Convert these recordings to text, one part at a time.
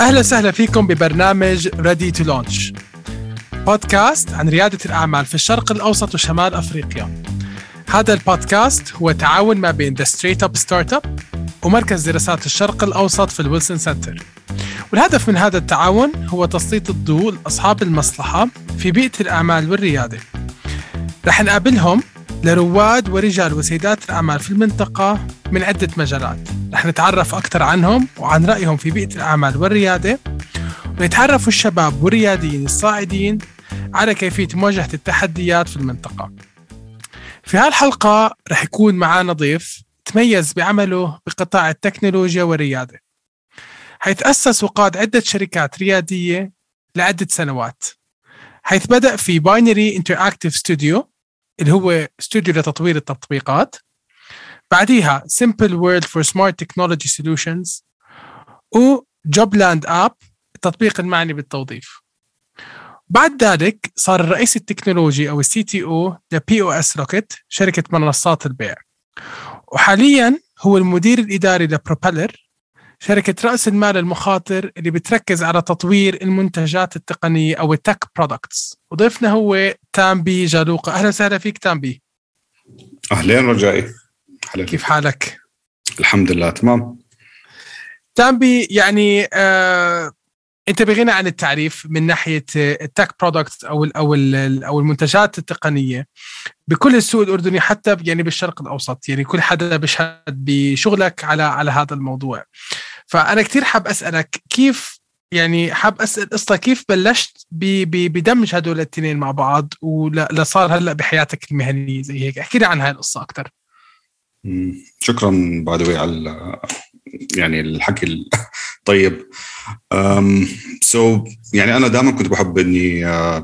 أهلا وسهلا فيكم ببرنامج Ready to Launch. بودكاست عن ريادة الأعمال في الشرق الأوسط وشمال أفريقيا. هذا البودكاست هو تعاون ما بين The Straight Up Startup ومركز دراسات الشرق الأوسط في الويلسون سنتر. والهدف من هذا التعاون هو تسليط الضوء لأصحاب المصلحة في بيئة الأعمال والريادة. رح نقابلهم لرواد ورجال وسيدات الأعمال في المنطقة من عدة مجالات. رح نتعرف أكثر عنهم وعن رأيهم في بيئة الأعمال والريادة. ويتعرفوا الشباب والرياديين الصاعدين على كيفية مواجهة التحديات في المنطقة. في هالحلقة رح يكون معنا ضيف تميز بعمله بقطاع التكنولوجيا والريادة حيث أسس وقاد عدة شركات ريادية لعدة سنوات حيث بدأ في Binary Interactive Studio اللي هو استوديو لتطوير التطبيقات. بعديها Simple World for Smart Technology Solutions. و Jobland App التطبيق المعني بالتوظيف. بعد ذلك صار الرئيس التكنولوجي أو ال CTO ل POS Rocket شركة منصات البيع. وحاليا هو المدير الإداري ل Propeller شركة رأس المال المخاطر اللي بتركز على تطوير المنتجات التقنية أو ال tech products وضيفنا هو تامبي جالوقة أهلا وسهلا فيك تامبي. أهلين رجائي. أهلا كيف حالك؟ الحمد لله تمام. تامبي يعني آه أنت بغنى عن التعريف من ناحية التك برودكت أو ال أو ال أو المنتجات التقنية. بكل السوق الأردني حتى يعني بالشرق الأوسط يعني كل حدا بيشهد بشغلك على على هذا الموضوع. فأنا كثير حاب أسألك كيف يعني حاب أسأل قصه كيف بلشت بدمج هدول الاثنين مع بعض؟ ولصار هلأ بحياتك المهنية زي هيك؟ احكي لي عن هاي القصة أكثر شكرا بعد على يعني الحكي الطيب so so, يعني أنا دائما كنت بحب إني uh,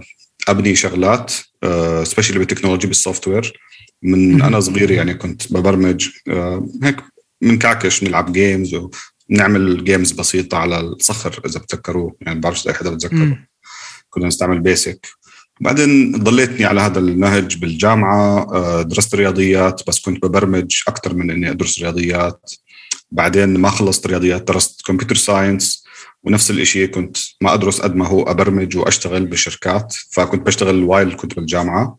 أبني شغلات specially uh, بال technology بال software من أنا صغير يعني كنت ببرمج uh, هيك بنكعكش نلعب games ونعمل games بسيطة على الصخر إذا بتذكروه. يعني بعرف إذا حدا بتذكره. كنا نستعمل BASIC بعدين ضليتني على هذا النهج بالجامعة درست رياضيات بس كنت ببرمج أكثر من إني أدرس رياضيات. بعدين ما خلصت رياضيات درست computer science ونفس الشيء كنت ما أدرس قد ما هو أبرمج وأشتغل بشركات. فكنت بشتغل while كنت بالجامعة.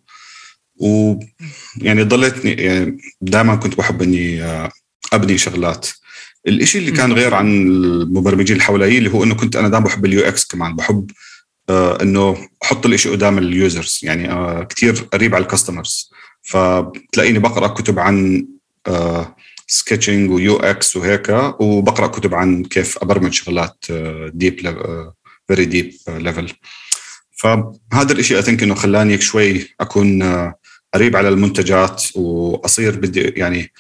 ويعني ضليتني يعني دائما كنت بحب إني أبني شغلات. الشيء اللي كان غير عن المبرمجين اللي حوالي اللي هو إنه كنت أنا دائما بحب ال UX كمان بحب إنه أحط الشيء قدام ال users يعني كثير قريب على ال customers فتلاقيني بقرأ كتب عن sketching و UX وهيك وبقرأ كتب عن كيف أبرمج شغلات deep very deep level فهذا الشيء I think إنه خلاني شوي أكون قريب على المنتجات وأصير بدي يعني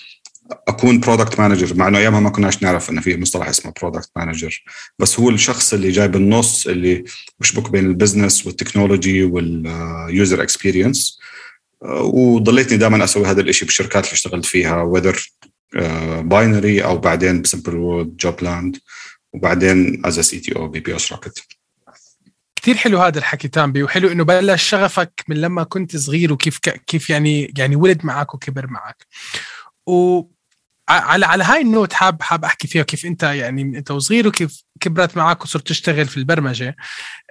أكون product manager مع إنه أيامها ما كناش نعرف إنه في مصطلح اسمه product manager بس هو الشخص اللي جاي بالنص اللي بشبك بين ال business والتكنولوجي وال user experience وضليتني دائما أسوي هذا الشيء بالشركات اللي اشتغلت فيها وذر باينري أو بعدين بسمبل وود جوب لاند وبعدين از سي تي أو بي بي اس روكت كثير حلو هذا الحكي تامبي وحلو إنه بلش شغفك من لما كنت صغير وكيف كيف يعني يعني ولد معك وكبر معك. و على على هاي النوت حاب حاب أحكي فيها كيف أنت يعني أنت وصغير وكيف كبرت معك وصرت تشتغل في البرمجة.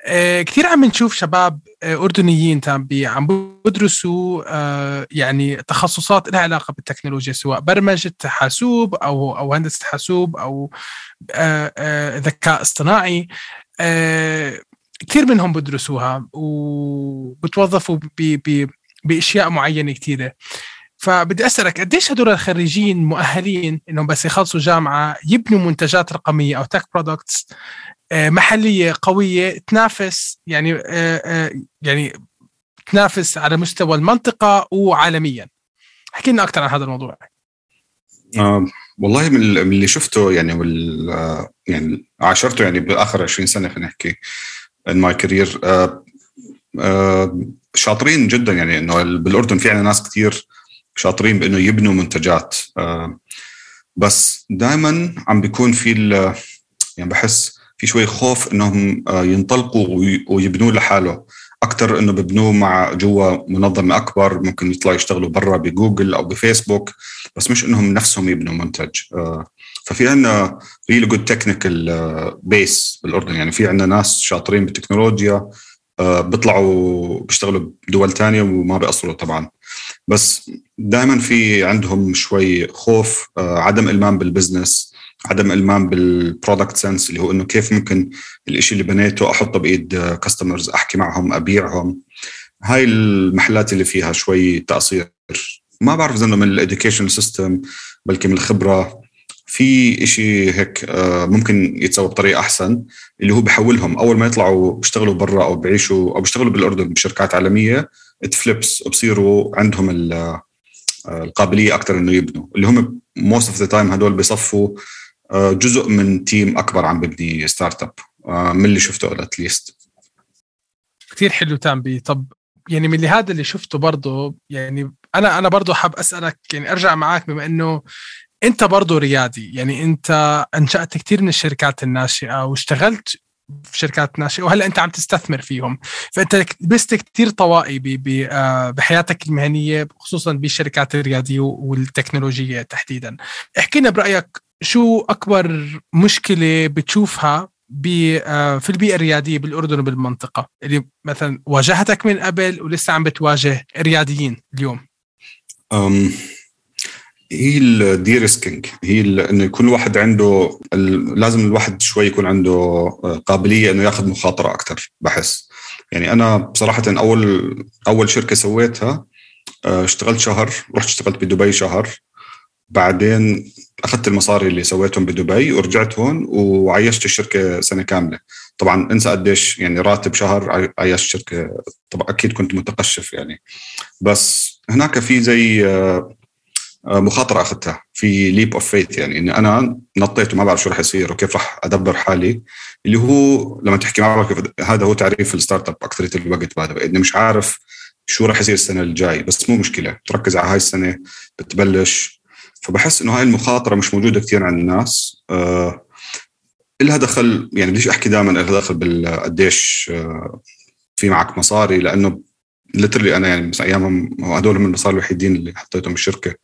آه كثير عم نشوف شباب آه أردنيين عم بدرسوا آه يعني تخصصات لها علاقة بالتكنولوجيا سواء برمجة حاسوب أو أو هندسة حاسوب أو آه آه ذكاء اصطناعي. آه كثير منهم بدرسوها وبتوظفوا بأشياء معينة كثيرة. فبدي أسألك قديش هدول الخريجين مؤهلين إنهم بس يخلصوا جامعة يبنوا منتجات رقمية أو تك برودكتس محلية قوية تنافس يعني يعني تنافس على مستوى المنطقة وعالميا؟ احكي لنا أكثر عن هذا الموضوع. آه والله من اللي شفته يعني وال يعني عاشرته يعني بآخر 20 سنة خلينا نحكي my career شاطرين جدا يعني إنه بالأردن في عندنا ناس كثير شاطرين بإنه يبنوا منتجات. بس دائما عم بيكون في يعني بحس في شوي خوف إنهم ينطلقوا ويبنوا لحاله. أكثر إنه ببنوه مع جوا منظمة أكبر ممكن يطلعوا يشتغلوا برا بجوجل أو بفيسبوك بس مش إنهم نفسهم يبنوا منتج. آه، ففي عندنا really good technical base بالأردن. يعني في عندنا ناس شاطرين بالتكنولوجيا آه، بيطلعوا بيشتغلوا بدول تانية وما بيقصروا طبعا. بس دائما في عندهم شوي خوف آه، عدم إلمام بال business عدم إلمام بال product sense اللي هو إنه كيف ممكن الإشي اللي بنيته أحطه بإيد customers أحكي معهم أبيعهم. هاي المحلات اللي فيها شوي تقصير ما بعرف إذا من ال education system بلكي من الخبرة. في إشي هيك آه، ممكن يتسوى بطريقة أحسن اللي هو بحولهم. أول ما يطلعوا بيشتغلوا برا أو بيعيشوا أو بيشتغلوا بالأردن بشركات عالمية it flips بصيروا عندهم آه، القابلية أكثر إنه يبنوا. اللي هم most of the time هدول بصفوا آه، جزء من team أكبر عم ببني startup من اللي شفته at least كثير حلو تامبي. طب يعني من هذا اللي شفته برضه يعني أنا أنا برضه حاب أسألك يعني أرجع معك بما إنه انت برضه ريادي يعني انت انشأت كثير من الشركات الناشئة واشتغلت في شركات ناشئة وهلأ انت عم تستثمر فيهم. فأنت لبست كثير طواقي آه، بحياتك المهنية خصوصا بالشركات الرياديه والتكنولوجية تحديدا. احكي لنا برأيك شو أكبر مشكلة بتشوفها آه، في البيئة الريادية بالأردن وبالمنطقة؟ اللي مثلا واجهتك من قبل ولسه عم بتواجه رياديين اليوم. أم هي ال de-risking هي إنه كل واحد عنده لازم الواحد شوي يكون عنده آه، قابلية إنه ياخذ مخاطرة أكثر بحس. يعني أنا بصراحه أول أول شركة سويتها آه، اشتغلت شهر رحت اشتغلت بدبي شهر. بعدين أخذت المصاري اللي سويتهم بدبي ورجعت هون وعيشت الشركة سنة كاملة. طبعا انسى قديش يعني راتب شهر عيشت شركة. طبعا أكيد كنت متقشف يعني. بس هناك في زي آه، مخاطرة أخذتها في leap of faith يعني إني أنا نطيت وما بعرف شو راح يصير وكيف راح أدبر حالي اللي هو لما تحكي مع هذا هو تعريف ال startup أكثر الوقت بعد إني مش عارف شو راح يصير السنة الجاي بس مو مشكلة تركز على هاي السنة بتبلش. فبحس إنه هاي المخاطرة مش موجودة كثير عند الناس آه إلها دخل يعني بديش أحكي دائما إلها دخل بالقديش آه في معك مصاري لأنه literally أنا يعني أيامهم هدول من المصاري الوحيدين اللي حطيتهم بالشركة.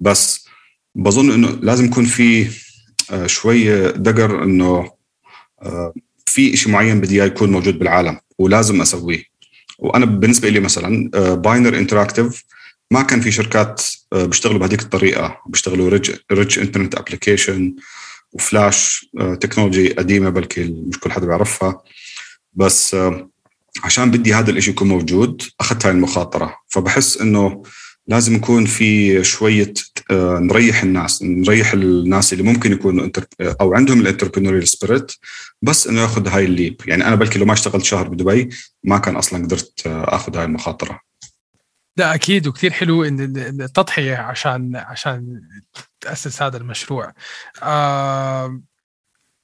بس بظن إنه لازم يكون في آه شوية دقر إنه آه في شيء معين بدي إياه يكون موجود بالعالم ولازم أسويه. وأنا بالنسبة لي مثلا Binary Interactive ما كان في شركات آه، بيشتغلوا بهذيك الطريقة. بيشتغلوا rich rich internet application و Flash technology قديمة بلكي مش كل حدا بيعرفها. بس آه، عشان بدي هذا الشيء يكون موجود أخذت هاي المخاطرة. فبحس إنه لازم يكون في شوية آه، نريح الناس نريح الناس اللي ممكن يكونوا أو عندهم ال entrepreneurial spirit بس إنه ياخذ هاي ال leap. يعني أنا بلكي لو ما اشتغلت شهر بدبي ما كان أصلا قدرت أخذ هاي المخاطرة. لا أكيد وكثير حلو إن التضحيه عشان عشان تأسس هذا المشروع. آه،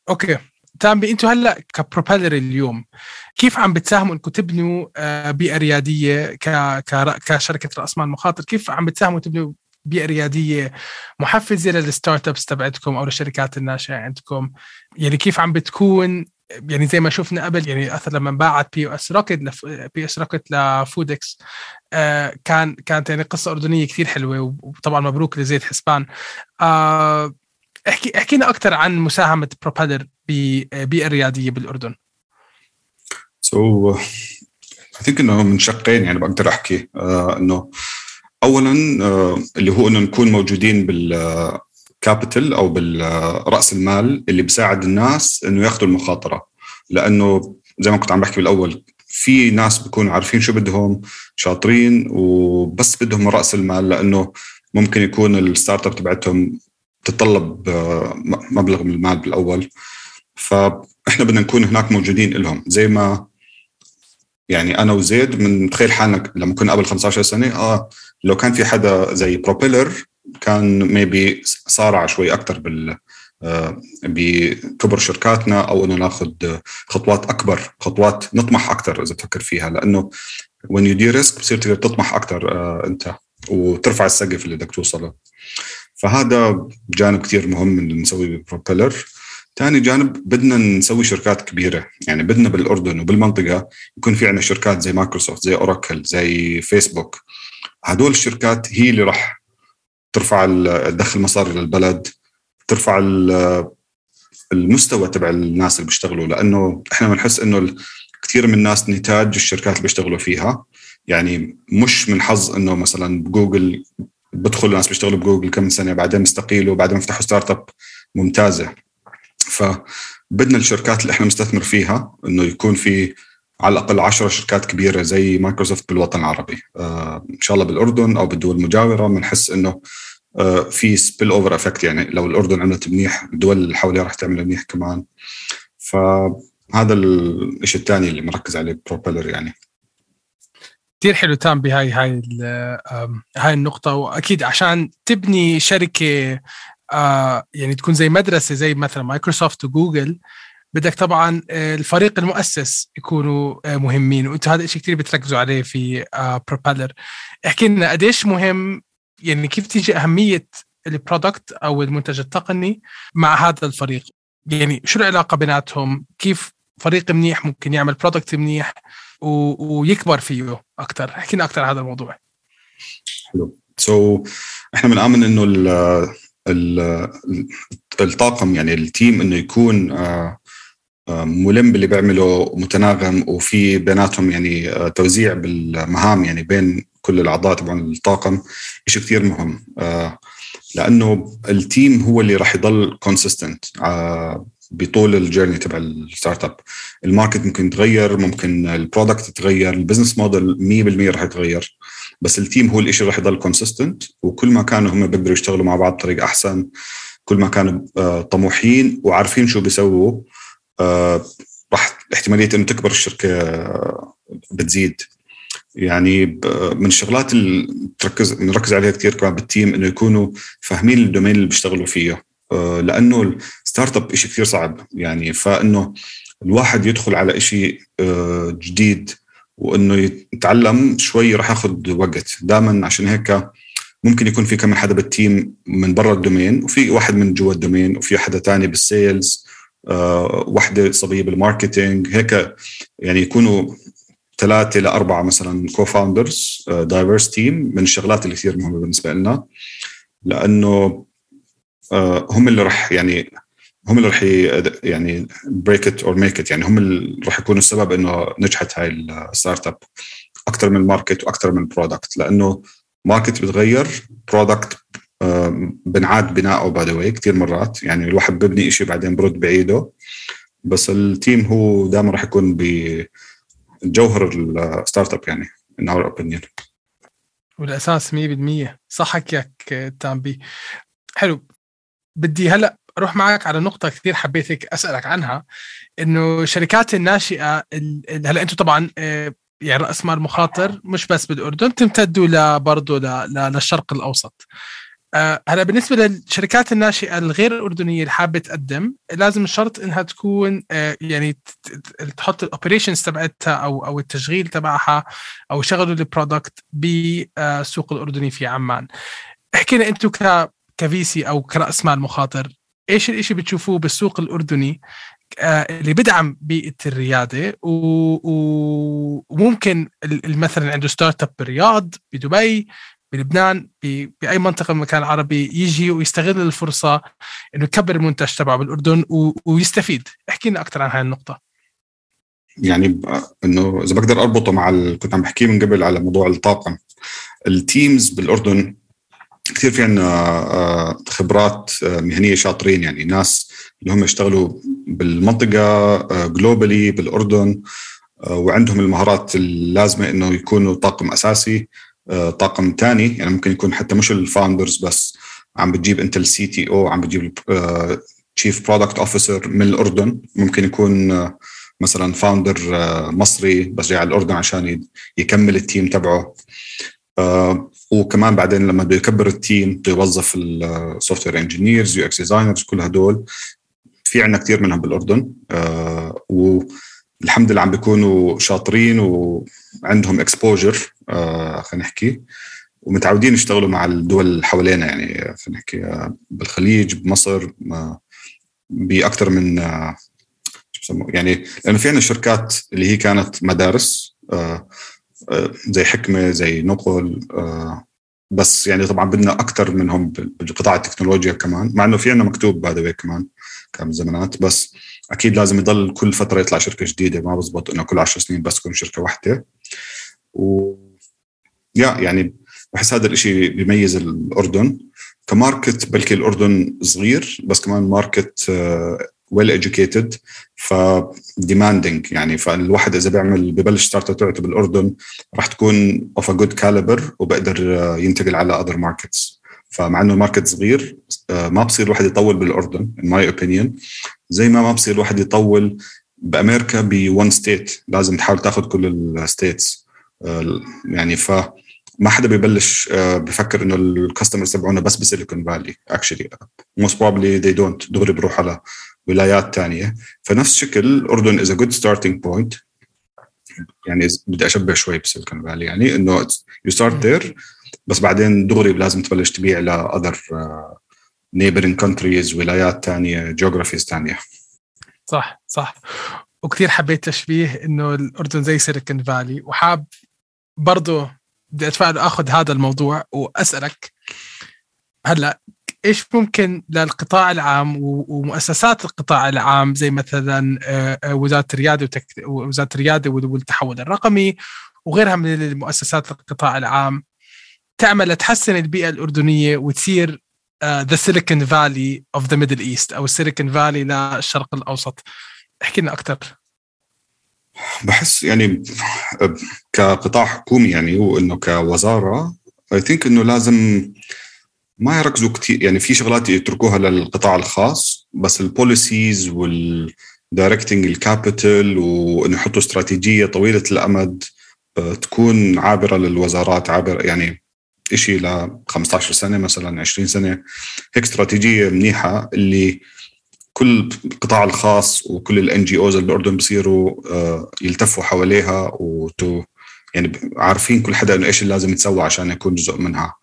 okay. تامبي أنتم هلا ك Propeller اليوم كيف عم بتساهموا؟ انكم تبنوا آه، بيئة ريادية كشركة رأس مال مخاطر. كيف عم بتساهموا تبنوا بيئة ريادية محفزة لل startups تبعتكم أو للشركات الناشئة عندكم؟ يعني كيف عم بتكون؟ يعني زي ما شفنا قبل يعني أثر لما باعت بي إس روكيت بي إس روكيت ل Foodics آه كان كانت يعني قصة أردنية كثير حلوة وطبعا مبروك لزيد حسبان. آه احكي احكي لنا أكثر عن مساهمة Propeller ببيئة ريادية بالأردن. So I think إنه من شقين يعني بقدر أحكي. آه إنه اولا آه اللي هو إنه نكون موجودين بال capital أو بالرأس المال اللي بيساعد الناس إنه ياخذوا المخاطرة. لأنه زي ما كنت عم بحكي بالأول في ناس بيكونوا عارفين شو بدهم شاطرين وبس بدهم رأس المال لأنه ممكن يكون ال startup تبعتهم تتطلب آه، مبلغ من المال بالأول. فإحنا بدنا نكون هناك موجودين لهم زي ما يعني أنا وزيد بنتخيل حالنا لما كنا قبل 15 سنة آه لو كان في حدا زي Propeller كان maybe صارع شوي أكثر بال آه، بكبر شركاتنا أو إنه ناخذ خطوات أكبر خطوات نطمح أكثر إذا تفكر فيها. لأنه when you do risk بصير تقدر تطمح أكثر آه، أنت وترفع السقف اللي بدك توصله. فهذا جانب كثير مهم اللي نسويه ببروبيلر ثاني جانب بدنا نسوي شركات كبيرة. يعني بدنا بالأردن وبالمنطقة يكون في عندنا شركات زي مايكروسوفت زي أوراكل زي فيسبوك. هدول الشركات هي اللي راح ترفع تدخل مصاري للبلد ترفع المستوى تبع الناس اللي بيشتغلوا. لأنه إحنا بنحس إنه كثير من الناس نتاج الشركات اللي بيشتغلوا فيها. يعني مش من حظ إنه مثلا جوجل بدخل ناس بيشتغلوا بجوجل كم سنة بعدين بيستقيلوا بعدين بيفتحوا startup ممتازة. فبدنا الشركات اللي إحنا نستثمر فيها إنه يكون في على الأقل 10 شركات كبيرة زي مايكروسوفت بالوطن العربي. آه إن شاء الله بالأردن أو بالدول المجاورة بنحس إنه آه في spillover effect يعني لو الأردن عملت منيح الدول اللي حواليها راح تعمل منيح كمان. فهذا الشيء الثاني اللي مركز عليه Propeller يعني. كثير حلو تام بهاي هاي هاي النقطة. وأكيد عشان تبني شركة آه يعني تكون زي مدرسة زي مثلا مايكروسوفت وجوجل بدك طبعا آه، الفريق المؤسس يكونوا آه، مهمين. وأنتم هذا الشيء كثير بتركزوا عليه في Propeller احكي لنا قديش مهم يعني كيف تيجي أهمية ال product أو المنتج التقني مع هذا الفريق؟ يعني شو العلاقة بيناتهم؟ كيف فريق منيح ممكن يعمل product منيح؟ و... ويكبر فيه أكثر احكي لنا أكثر هذا الموضوع. حلو. so, إحنا بنآمن إنه ال ال الطاقم يعني ال team إنه يكون آه، آه، ملم باللي بيعمله متناغم وفي بيناتهم يعني آه، توزيع بالمهام يعني بين كل الأعضاء تبعون الطاقم. شيء كثير مهم لأنه ال team هو اللي راح يضل consistent بطول ال journey تبع ال startup. ال market ممكن يتغير ممكن ال product يتغير ال business model 100% راح يتغير. بس ال team هو الشيء راح يضل consistent وكل ما كانوا هم بيقدروا يشتغلوا مع بعض بطريقة أحسن كل ما كانوا آه، طموحين وعارفين شو بيسووا آه، راح احتمالية إنه تكبر الشركة آه، بتزيد. يعني من الشغلات اللي تركز نركز عليها كثير كمان بال team إنه يكونوا فاهمين ال domain اللي بيشتغلوا فيه. لأنه ال startup شيء كثير صعب. يعني فإنه الواحد يدخل على شيء جديد وإنه يتعلم شوي راح ياخذ وقت. دائما عشان هيك ممكن يكون في كمان حدا بال team من برا ال domain وفي واحد من جوا الدومين وفي حدا تاني بال sales آه، وحدة صبية بال marketing هيك يعني يكونوا ثلاثة لاربعه مثلا co-founders diverse team من الشغلات اللي كثير مهمة بالنسبة لنا. لأنه آه، هم اللي راح يعني هم اللي راح يعني break it or make it يعني هم اللي راح يكونوا السبب إنه نجحت هاي ال startup أكثر من ال market وأكثر من ال product لأنه market بتغير product بنعاد بناءه by the way كثير مرات. يعني الواحد ببني شيء بعدين برد بعيده. بس ال team هو دائما راح يكون بجوهر ال startup يعني in our opinion. والأساس 100% صح حكيك تامبي. حلو. بدي هلا أروح معك على نقطة كثير حبيت هيك أسألك عنها إنه الشركات الناشئة هلا أنتم طبعا آه، يعني رأس مال مخاطر مش بس بالأردن تمتدوا برضه للشرق الأوسط. آه، هلا بالنسبة للشركات الناشئة الغير الأردنية اللي حابة تقدم لازم الشرط إنها تكون آه، يعني تحط ال operations تبعتها أو أو التشغيل تبعها أو شغلوا ال product بالسوق الأردني في عمان. احكي لنا أنتم ك ك VC أو كرأس مال مخاطر إيش الإشي بتشوفوه بالسوق الأردني؟ آه، اللي بدعم بيئة الريادة وممكن مثلا عنده startup بالرياض بدبي بلبنان بأي منطقة من المكان العربي يجي ويستغل الفرصة إنه يكبر المنتج تبعه بالأردن ويستفيد. احكي لنا أكثر عن هاي النقطة. يعني إنه إذا بقدر أربطه مع ال... كنت عم بحكي من قبل على موضوع الطاقم. ال teams بالأردن كثير في عندنا آه، خبرات آه، مهنية شاطرين يعني. ناس اللي هم يشتغلوا بالمنطقة globally آه، بالأردن وعندهم المهارات اللازمة إنه يكونوا طاقم أساسي طاقم ثاني يعني ممكن يكون حتى مش ال founders بس عم بتجيب انت ال CTO عم بتجيب chief product officer من الأردن. ممكن يكون مثلا founder مصري بس جاي على الأردن عشان يكمل ال team تبعه. وكمان بعدين لما بده يكبر ال team بده يوظف ال software engineers UX designers كل هدول. في عندنا كثير منهم بالأردن. آه والحمد لله عم بيكونوا شاطرين وعندهم اكسبوجر آه خلينا نحكي. ومتعودين يشتغلوا مع الدول اللي حوالينا يعني خلينا نحكي آه، بالخليج بمصر باكثر من يعني لأنه في عندنا شركات اللي هي كانت مدارس زي حكمة زي نقل بس يعني طبعا بدنا أكثر منهم بقطاع التكنولوجيا كمان مع إنه في عندنا مكتوب بعد كمان كان من زمانات بس أكيد لازم يضل كل فترة يطلع شركة جديدة ما بزبط إنه كل 10 سنين بس تكون شركة واحدة. و يا يعني بحس هذا الشيء بيميز الأردن. ك market بلكي الأردن صغير بس كمان market well educated ف demanding يعني فالواحد إذا بيعمل ببلش startup تبعته بالأردن راح تكون of a good caliber وبقدر آه، ينتقل على other markets فمع إنه ال market صغير آه، ما بصير الواحد يطول بالأردن in my opinion زي ما ما بصير الواحد يطول بأمريكا ب one state لازم تحاول تاخذ كل ال states آه، يعني ف ما حدا ببلش بفكر إنه ال customers تبعونا بس ب Silicon Valley actually most probably they don't دغري بروح على ولايات تانية. فنفس الشكل الأردن is a good starting point يعني بدي أشبه شوي ب Silicon Valley يعني إنه you start there بس بعدين دغري لازم تبلش تبيع ل other neighboring countries ولايات تانية geographies تانية. صح صح. وكثير حبيت تشبيه إنه الأردن زي Silicon Valley. وحاب برضه بدي أتفائل آخذ هذا الموضوع وأسألك هلأ إيش ممكن للقطاع العام ومؤسسات القطاع العام زي مثلا آه، آه، وزارة الرياده وزارة الرياده والتحول الرقمي وغيرها من المؤسسات القطاع العام. تعمل لتحسن البيئة الأردنية وتصير the Silicon Valley of the Middle East أو ال Silicon Valley للشرق الأوسط. احكي لنا أكثر بحس يعني كقطاع حكومي يعني وإنه كوزارة I think إنه لازم ما يركزوا كثير يعني في شغلات يتركوها للقطاع الخاص بس ال policies وال directing ال capital وإنه يحطوا استراتيجية طويلة الأمد آه، تكون عابرة للوزارات عابر يعني شيء ل 15 سنة مثلا 20 سنة. هيك استراتيجية منيحة اللي كل القطاع الخاص وكل ال NGOs بالاردن بصيروا آه، يلتفوا حواليها وتو يعني عارفين كل حدا إنه إيش اللي لازم يتسوى عشان يكون جزء منها.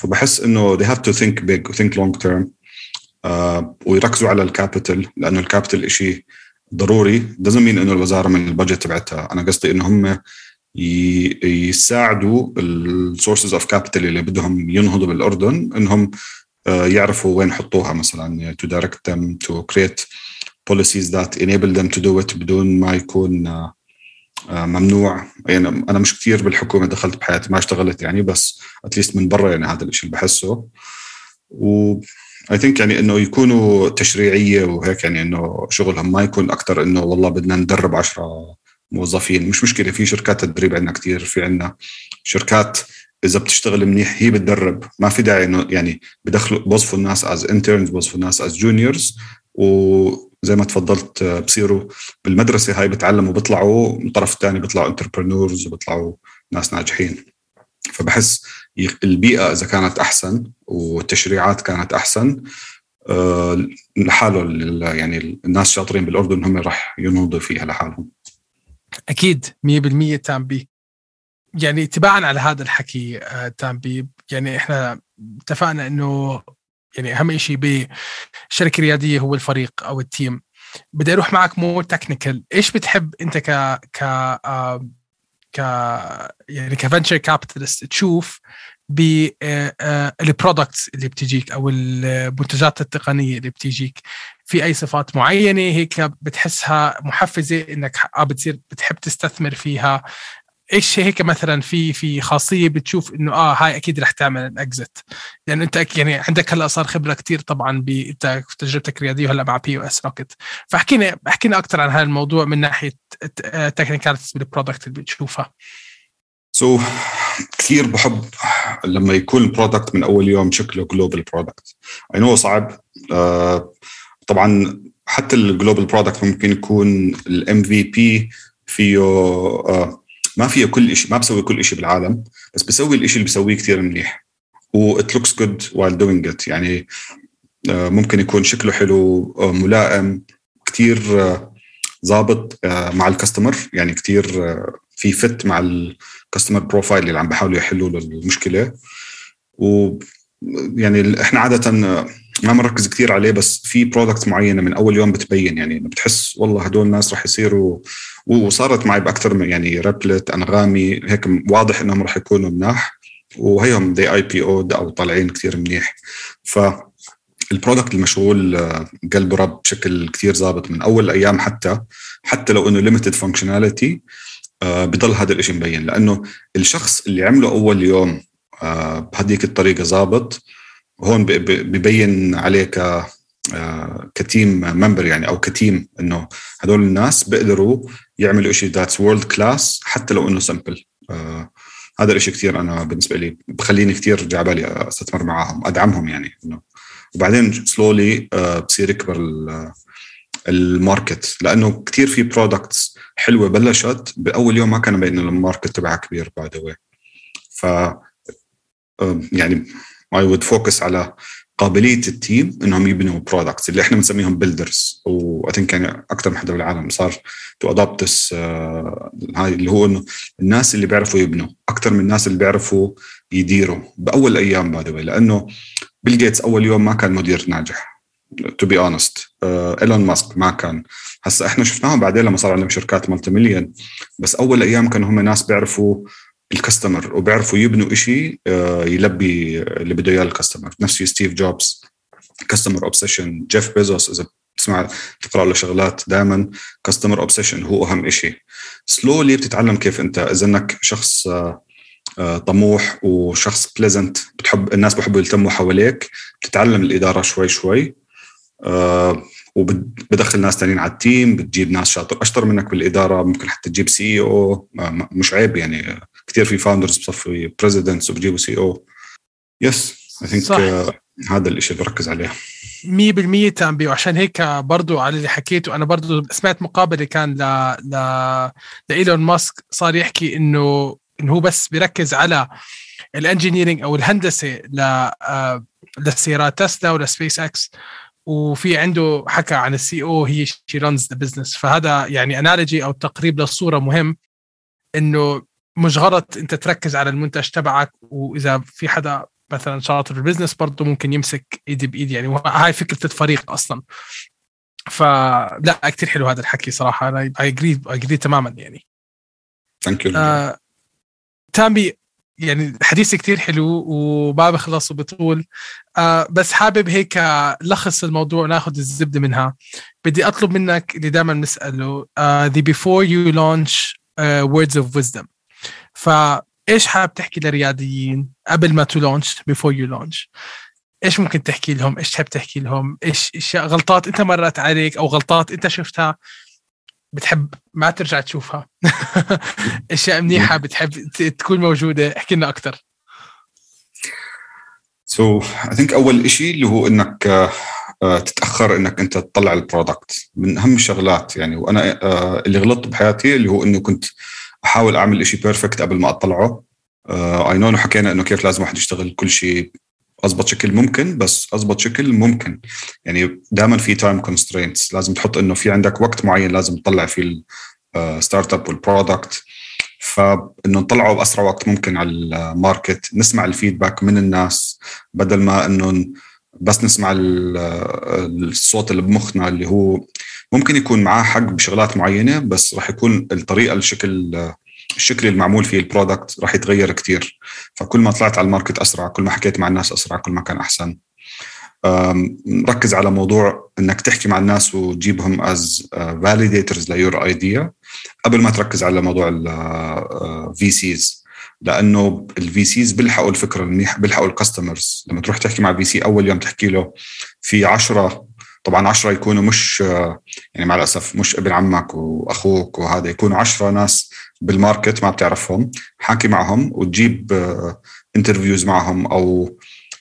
فبحس إنه they have to think big think long term uh, ويركزوا على ال capital لأنه ال capital شيء ضروري. Doesn't mean إنه الوزارة من ال budget تبعتها. أنا قصدي إنه هم يساعدوا ال sources of capital اللي بدهم ينهضوا بالأردن إنهم uh, يعرفوا وين يحطوها مثلا to direct them to create policies that enable them to do بدون ما يكون آه، ممنوع. يعني أنا مش كثير بالحكومة دخلت بحياتي ما اشتغلت يعني بس at least من برا يعني هذا الشيء اللي بحسه. و I think يعني إنه يكونوا تشريعية وهيك يعني إنه شغلهم ما يكون أكثر إنه والله بدنا ندرب عشرة موظفين. مش مشكلة في شركات تدريب عندنا كثير في عندنا شركات إذا بتشتغل منيح هي بتدرب. ما في داعي إنه يعني بدخلوا بوظفوا الناس as interns بوظفوا الناس as juniors و زي ما تفضلت آه، بصيروا بالمدرسة هاي بتعلموا بيطلعوا من الطرف الثاني بيطلعوا entrepreneurs وبيطلعوا ناس ناجحين. فبحس البيئة إذا كانت أحسن والتشريعات كانت أحسن آه، لحاله يعني الناس شاطرين بالأردن هم راح ينهضوا فيها لحالهم. أكيد 100% تام يعني تباعا على هذا الحكي آه، تام يعني إحنا اتفقنا إنه يعني أهم شيء بشركة ريادية هو الفريق أو ال team بدي أروح معك more technical إيش بتحب أنت ك ك ك يعني ك venture capitalist تشوف بال products اللي بتجيك أو المنتجات التقنية اللي بتجيك؟ في أي صفات معينة هيك بتحسها محفزة إنك بتصير بتحب تستثمر فيها؟ إيش هيك مثلا في في خاصية بتشوف إنه آه هاي أكيد رح تعمل ال exit لأنه أنت يعني عندك هلأ صار خبرة كتير طبعا انت في تجربتك الريادية وهلأ مع POSRocket فاحكينا احكينا أكثر عن هذا الموضوع من ناحية technicalities بال product اللي بتشوفها. So so, كثير بحب لما يكون ال product من أول يوم شكله global product I know صعب. uh, طبعا حتى ال global product ممكن يكون ال MVP فيه uh, ما فيها كل شيء ما بسوي كل شيء بالعالم بس بسوي الشيء اللي بسويه كثير منيح. و looks good while doing it. يعني آه، ممكن يكون شكله حلو آه، ملائم كثير ظابط آه، مع ال customer يعني كثير في fit مع ال customer profile اللي عم بحاولوا يحلوا للمشكله و يعني إحنا عادة ما بنركز كثير عليه بس في products معينة من أول يوم بتبين. يعني بتحس والله هدول الناس رح يصيروا وصارت معي باكثر من يعني ريبلت أنغامي هيك واضح إنهم رح يكونوا مناح. وهيهم دي اي بي أو أو طالعين كثير منيح. ف البرودكت المشغول آه، قلبه رب بشكل كثير ظابط من أول أيام حتى حتى لو إنه ليمتد فانكشناليتي بضل هذا الشيء مبين. لأنه الشخص اللي عمله أول يوم آه، بهديك الطريقة ظابط هون ببين عليه ك آه، كتيم ممبر يعني أو كتيم إنه هدول الناس بيقدروا يعملوا شيء ذاتس وورلد كلاس حتى لو إنه سمبل هذا الشيء كثير أنا بالنسبة لي بخليني كثير رجع بالي أستثمر معاهم أدعمهم يعني إنه. وبعدين سلولي آه، بصير يكبر ال market لأنه كثير في products حلوة بلشت بأول يوم ما كان مبين ال market تبعها كبير باي ذا ف يعني اي وود فوكس على قابلية التيم إنهم يبنوا برودكتس اللي إحنا بنسميهم بيلدرز ثينك يعني أكثر من حدا بالعالم صار to adopt هاي اللي هو إنه الناس اللي بيعرفوا يبنوا أكثر من الناس اللي بيعرفوا يديروا بأول أيام by لأنه بيل جيتس أول يوم ما كان مدير ناجح to be honest ايلون ماسك ما كان. هسا إحنا شفناهم بعدين لما صار عندهم شركات multi-million بس أول أيام كانوا هم ناس بيعرفوا ال customer وبيعرفوا يبنوا شيء آه، يلبي اللي بده إياه ال customer. نفس ستيف جوبز customer obsession جيف بيزوس إذا تسمع تقرا له شغلات دائما customer obsession هو أهم شيء سلولي بتتعلم كيف أنت إذا إنك شخص آه، آه، طموح وشخص pleasant بتحب الناس بحبوا يلتموا حواليك بتتعلم الإدارة شوي شوي وبدخل ناس تانيين على ال team بتجيب ناس شاطر أشطر منك بالإدارة ممكن حتى تجيب CEO مش عيب يعني. كثير في founders بصفي presidents وبجيبوا CEO Yes I think هذا الشيء بركز عليه. 100% تامبي. وعشان هيك برضو على اللي حكيته أنا برضو سمعت مقابلة كان ل ل لايلون ماسك صار يحكي إنه انه هو بس بيركز على ال engineering أو الهندسة ل آه، للسيارات تسلا ولسبيس إكس وفي عنده حكى عن ال CEO he she runs the business فهذا يعني analogy أو تقريب للصورة مهم إنه مش غلط انت تركز على المنتج تبعك وإذا في حدا مثلا شاطر بال business برضه ممكن يمسك إيدي بايد يعني هاي فكرة الفريق أصلا. فلا كثير حلو هذا الحكي صراحة أنا agree agree تماما يعني. thank you آه تامبي يعني حديث كتير حلو وما بخلص وبطول آه بس حابب هيك لخص الموضوع ناخذ الزبدة منها. بدي أطلب منك اللي دائما نساله the before you launch uh, words of wisdom. فايش حابب تحكي للرياديين قبل ما to launch before you launch إيش ممكن تحكي لهم؟ إيش تحب تحكي لهم؟ إيش أشياء غلطات أنت مرت عليك أو غلطات أنت شفتها بتحب ما ترجع تشوفها؟ أشياء منيحة بتحب تكون موجودة. احكي لنا أكثر So I think أول شيء اللي هو إنك آه، تتأخر إنك أنت تطلع ال product من أهم الشغلات يعني. وأنا آه، اللي غلطت بحياتي اللي هو إنه كنت أحاول أعمل شيء perfect قبل ما أطلعه. I آه، know حكينا إنه كيف لازم واحد يشتغل كل شيء أضبط شكل ممكن بس أضبط شكل ممكن. يعني دائما في time constraints لازم تحط إنه في عندك وقت معين لازم تطلع فيه ال startup وال product فإنه نطلعه بأسرع وقت ممكن على ال market نسمع ال feedback من الناس بدل ما إنه بس نسمع الصوت اللي بمخنا اللي هو ممكن يكون معاه حق بشغلات معينة بس راح يكون الطريقة الشكل الشكل المعمول فيه ال product راح يتغير كثير فكل ما طلعت على ال market أسرع كل ما حكيت مع الناس أسرع كل ما كان أحسن. ركز على موضوع إنك تحكي مع الناس وتجيبهم as validators ل your idea قبل ما تركز على موضوع ال VCs لأنه ال VCs بيلحقوا الفكرة بيلحقوا ال customers لما تروح تحكي مع VC أول يوم تحكي له في عشرة طبعا عشرة يكونوا مش يعني مع الأسف مش ابن عمك وأخوك وهذا يكونوا عشرة ناس بال market ما بتعرفهم. حاكي معهم وتجيب interviews معهم أو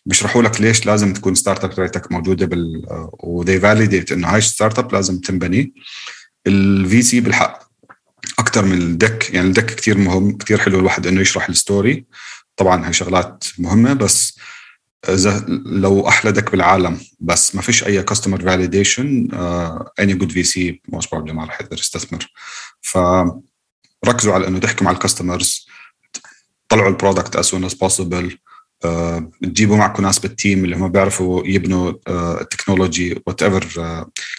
بيشرحوا لك ليش لازم تكون startup تبعتك موجودة بال و they validate إنه هاي startup لازم تنبني. ال VC بالحق أكثر من ال deck يعني ال deck كثير مهم كثير حلو الواحد إنه يشرح ال story طبعا هاي شغلات مهمة بس لو أحلى deck بالعالم بس ما فيش أي customer validation any good VC most probably ما راح يقدر يستثمر. فركزوا على إنه تحكوا مع ال customers طلعوا ال product soon as possible آه، تجيبوا معكم ناس بال team اللي هم بيعرفوا يبنوا التكنولوجي whatever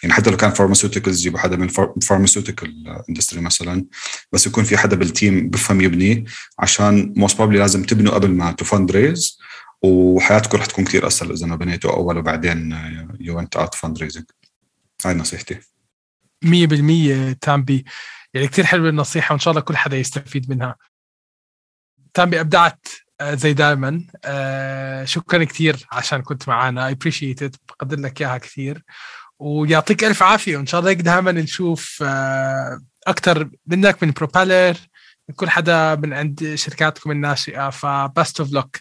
يعني حتى لو كان pharmaceuticals جيبوا حدا من pharmaceutical industry مثلا بس يكون في حدا بال team بفهم يبني عشان most probably لازم تبنوا قبل ما to fundraise وحياتكم رح تكون كثير أسهل إذا ما بنيتوا أول وبعدين you went out fundraising هاي نصيحتي. 100% تامبي. يعني كثير حلوة النصيحة وإن شاء الله كل حدا يستفيد منها. تامبي أبدعت آه، زي دائما آه، شكرا كثير عشان كنت معنا I appreciate بقدر لك إياها كثير ويعطيك ألف عافية. وإن شاء الله هيك دائما نشوف آه، أكثر منك من بروبالر من كل حدا من عند شركاتكم الناشئة. ف best of luck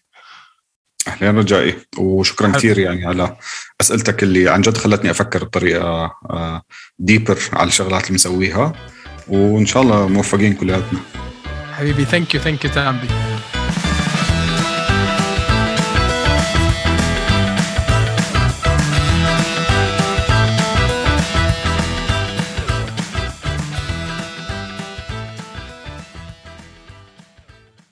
اهلين رجائي وشكرا كثير يعني على أسئلتك اللي عن جد خلتني أفكر بطريقة deeper على الشغلات اللي مسويها. وإن شاء الله موفقين كلياتنا. حبيبي thank you thank you تامبي.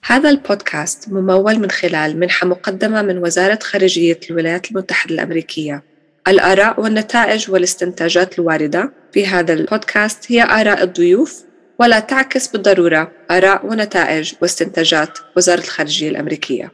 هذا البودكاست ممول من خلال منحة مقدمة من وزارة خارجية الولايات المتحدة الأمريكية. الآراء والنتائج والاستنتاجات الواردة في هذا البودكاست هي آراء الضيوف ولا تعكس بالضرورة آراء ونتائج واستنتاجات وزارة الخارجية الأمريكية.